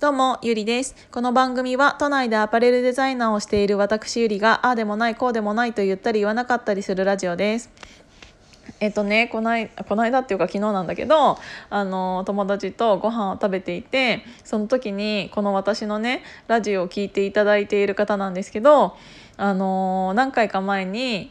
どうも、ゆりです。この番組は都内でアパレルデザイナーをしている私ゆりが、ああでもない、こうでもないと言ったり言わなかったりするラジオです。えっとね、こないこの間っていうか昨日なんだけどあの友達とご飯を食べていてその時にこの私のねラジオを聴いていただいている方なんですけどあの何回か前に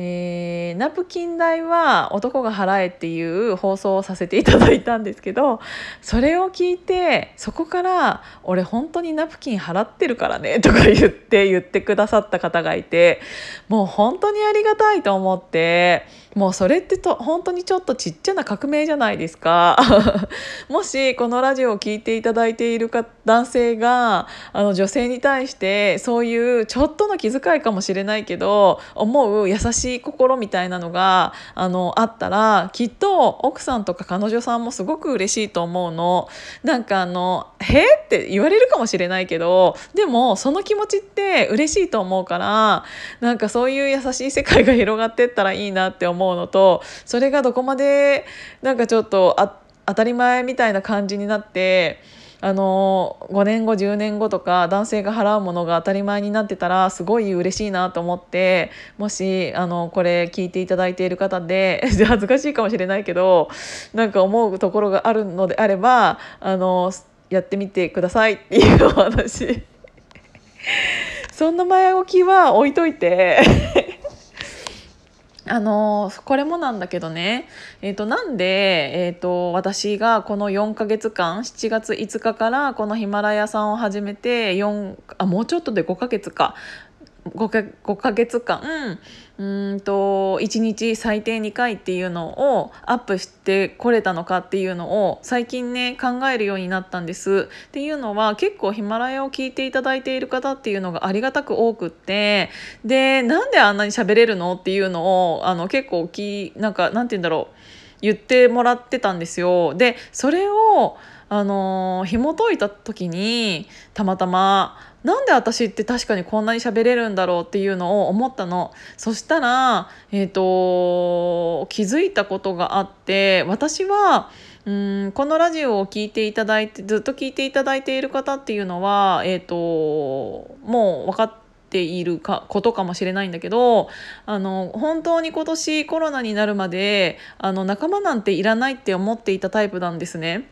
えー、ナプキン代は男が払えっていう放送をさせていただいたんですけどそれを聞いてそこから「俺本当にナプキン払ってるからね」とか言って言ってくださった方がいてもう本当にありがたいと思ってもうそれってと本当にちょっとちっちゃな革命じゃないですか。もしこのラジオを聴いていただいているか男性があの女性に対してそういうちょっとの気遣いかもしれないけど思う優しい心みたいなのがあのあったらきっと奥さんとか彼女さんもすごく嬉しいと思うの。なんかあの「へえ?」って言われるかもしれないけどでもその気持ちって嬉しいと思うからなんかそういう優しい世界が広がってったらいいなって思うのとそれがどこまでなんかちょっと当たり前みたいな感じになってあの5年後10年後とか男性が払うものが当たり前になってたらすごい嬉しいなと思ってもしあのこれ聞いていただいている方で 恥ずかしいかもしれないけどなんか思うところがあるのであればあのやってみてくださいっていうお話。そんな前置きは置いといて。あのこれもなんだけどね、えー、となんで、えー、と私がこの4ヶ月間7月5日からこのヒマラヤさんを始めて4あもうちょっとで5ヶ月か。5, か5ヶ月間うんと1日最低2回っていうのをアップしてこれたのかっていうのを最近ね考えるようになったんです。っていうのは結構ヒマラヤを聞いていただいている方っていうのがありがたく多くってでなんであんなに喋れるのっていうのをあの結構きなんかなんて言うんだろう言ってもらってたんですよ。でそれをあの紐解いた時にたまたまなんで私って確かにこんなに喋れるんだろうっていうのを思ったのそしたら、えーと、気づいたことがあって私はうんこのラジオを聞いていただいてずっと聞いていただいている方っていうのは、えーと、もう分かっているかことかもしれないんだけどあの本当に今年コロナになるまであの仲間なんていらないって思っていたタイプなんですね。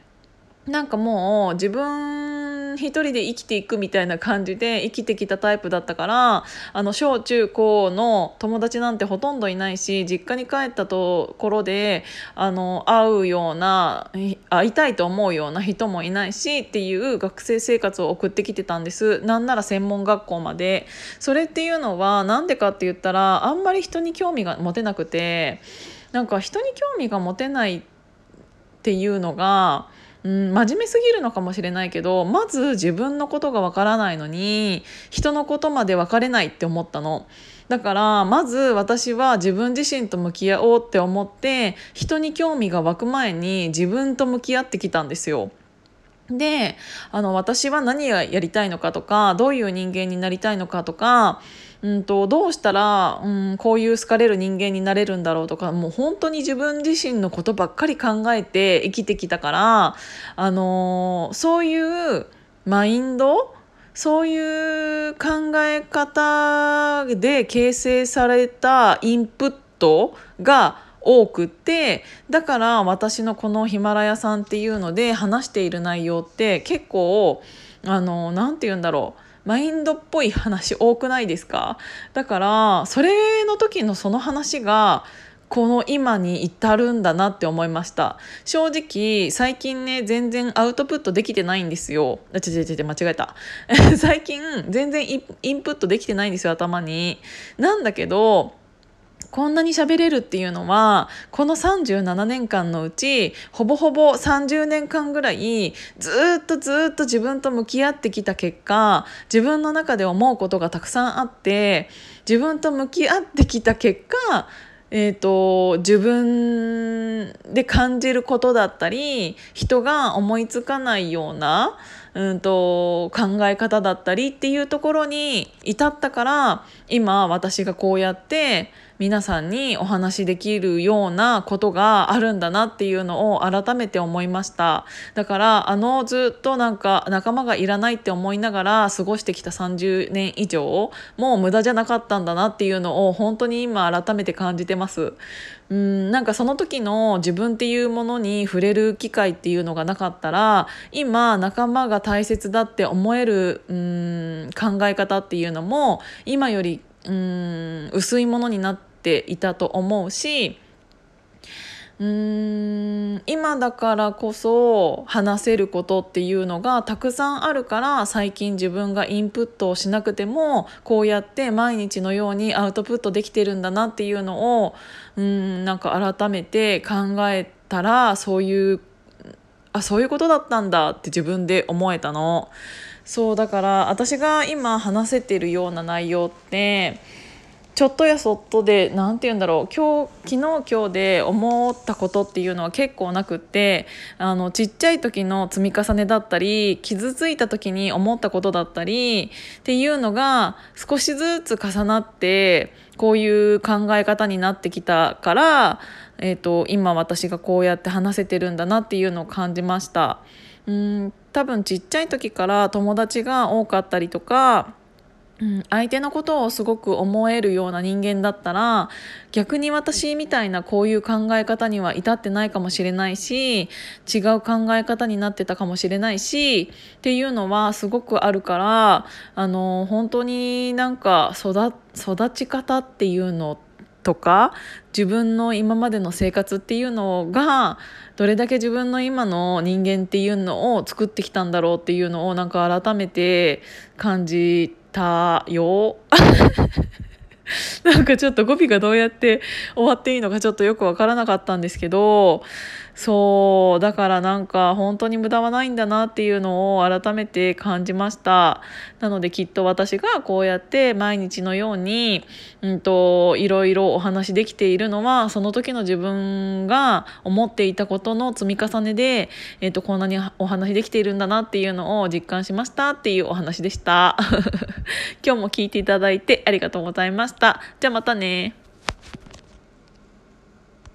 なんかもう自分一人で生きていくみたいな感じで生きてきたタイプだったからあの小中高の友達なんてほとんどいないし実家に帰ったところであの会うような会いたいと思うような人もいないしっていう学生生活を送ってきてたんです。なんなら専門学校まで。それっていうのは何でかって言ったらあんまり人に興味が持てなくてなんか人に興味が持てないっていうのがうん、真面目すぎるのかもしれないけどまず自分のことがわからないのに人のことまで分かれないって思ったの。だからまず私は自分自身と向き合おうって思って人に興味が湧く前に自分と向き合ってきたんですよ。であの私は何がやりたいのかとかどういう人間になりたいのかとかうんと、どうしたら、うん、こういう好かれる人間になれるんだろうとかもう本当に自分自身のことばっかり考えて生きてきたから、あのー、そういうマインドそういう考え方で形成されたインプットが多くてだから私のこのヒマラヤさんっていうので話している内容って結構あの何て言うんだろうマインドっぽい話多くないですか？だからそれの時のその話がこの今に至るんだなって思いました。正直最近ね全然アウトプットできてないんですよ。あちちちち間違えた。最近全然インプットできてないんですよ頭に。なんだけどこんなに喋れるっていうのはこの37年間のうちほぼほぼ30年間ぐらいずっとずっと自分と向き合ってきた結果自分の中で思うことがたくさんあって自分と向き合ってきた結果えーと、自分で感じることだったり人が思いつかないような、うんと考え方だったりっていうところに至ったから今私がこうやって皆さんにお話しできるようなことがあるんだなっていうのを改めて思いました。だからあのずっとなんか仲間がいらないって思いながら過ごしてきた30年以上もう無駄じゃなかったんだなっていうのを本当に今改めて感じてます。うんなんかその時の自分っていうものに触れる機会っていうのがなかったら今仲間が大切だって思えるうん考え方っていうのも今よりうん薄いものになっていたと思うしうーん今だからこそ話せることっていうのがたくさんあるから最近自分がインプットをしなくてもこうやって毎日のようにアウトプットできてるんだなっていうのをうんなんか改めて考えたらそういうあそういうことだったんだって自分で思えたの。そうだから私が今話せてるような内容ってちょっとやそっとで何て言うんだろう今日昨日今日で思ったことっていうのは結構なくってあのちっちゃい時の積み重ねだったり傷ついた時に思ったことだったりっていうのが少しずつ重なってこういう考え方になってきたから、えーと、今私がこうやって話せてるんだなっていうのを感じました。うん多分ちっちゃい時から友達が多かったりとかうん、相手のことをすごく思えるような人間だったら逆に私みたいなこういう考え方には至ってないかもしれないし違う考え方になってたかもしれないしっていうのはすごくあるからあの本当になんか育育ち方っていうのとか自分の今までの生活っていうのがどれだけ自分の今の人間っていうのを作ってきたんだろうっていうのをなんか改めて感じたよ。なんかちょっと語尾がどうやって終わっていいのかちょっとよくわからなかったんですけどそうだからなんか本当に無駄はないんだなっていうのを改めて感じました。なのできっと私がこうやって毎日のように、うんと、いろいろお話できているのはその時の自分が思っていたことの積み重ねで、えーと、こんなにお話できているんだなっていうのを実感しましたっていうお話でした。今日も聞いていただいてありがとうございました。じゃあまたね。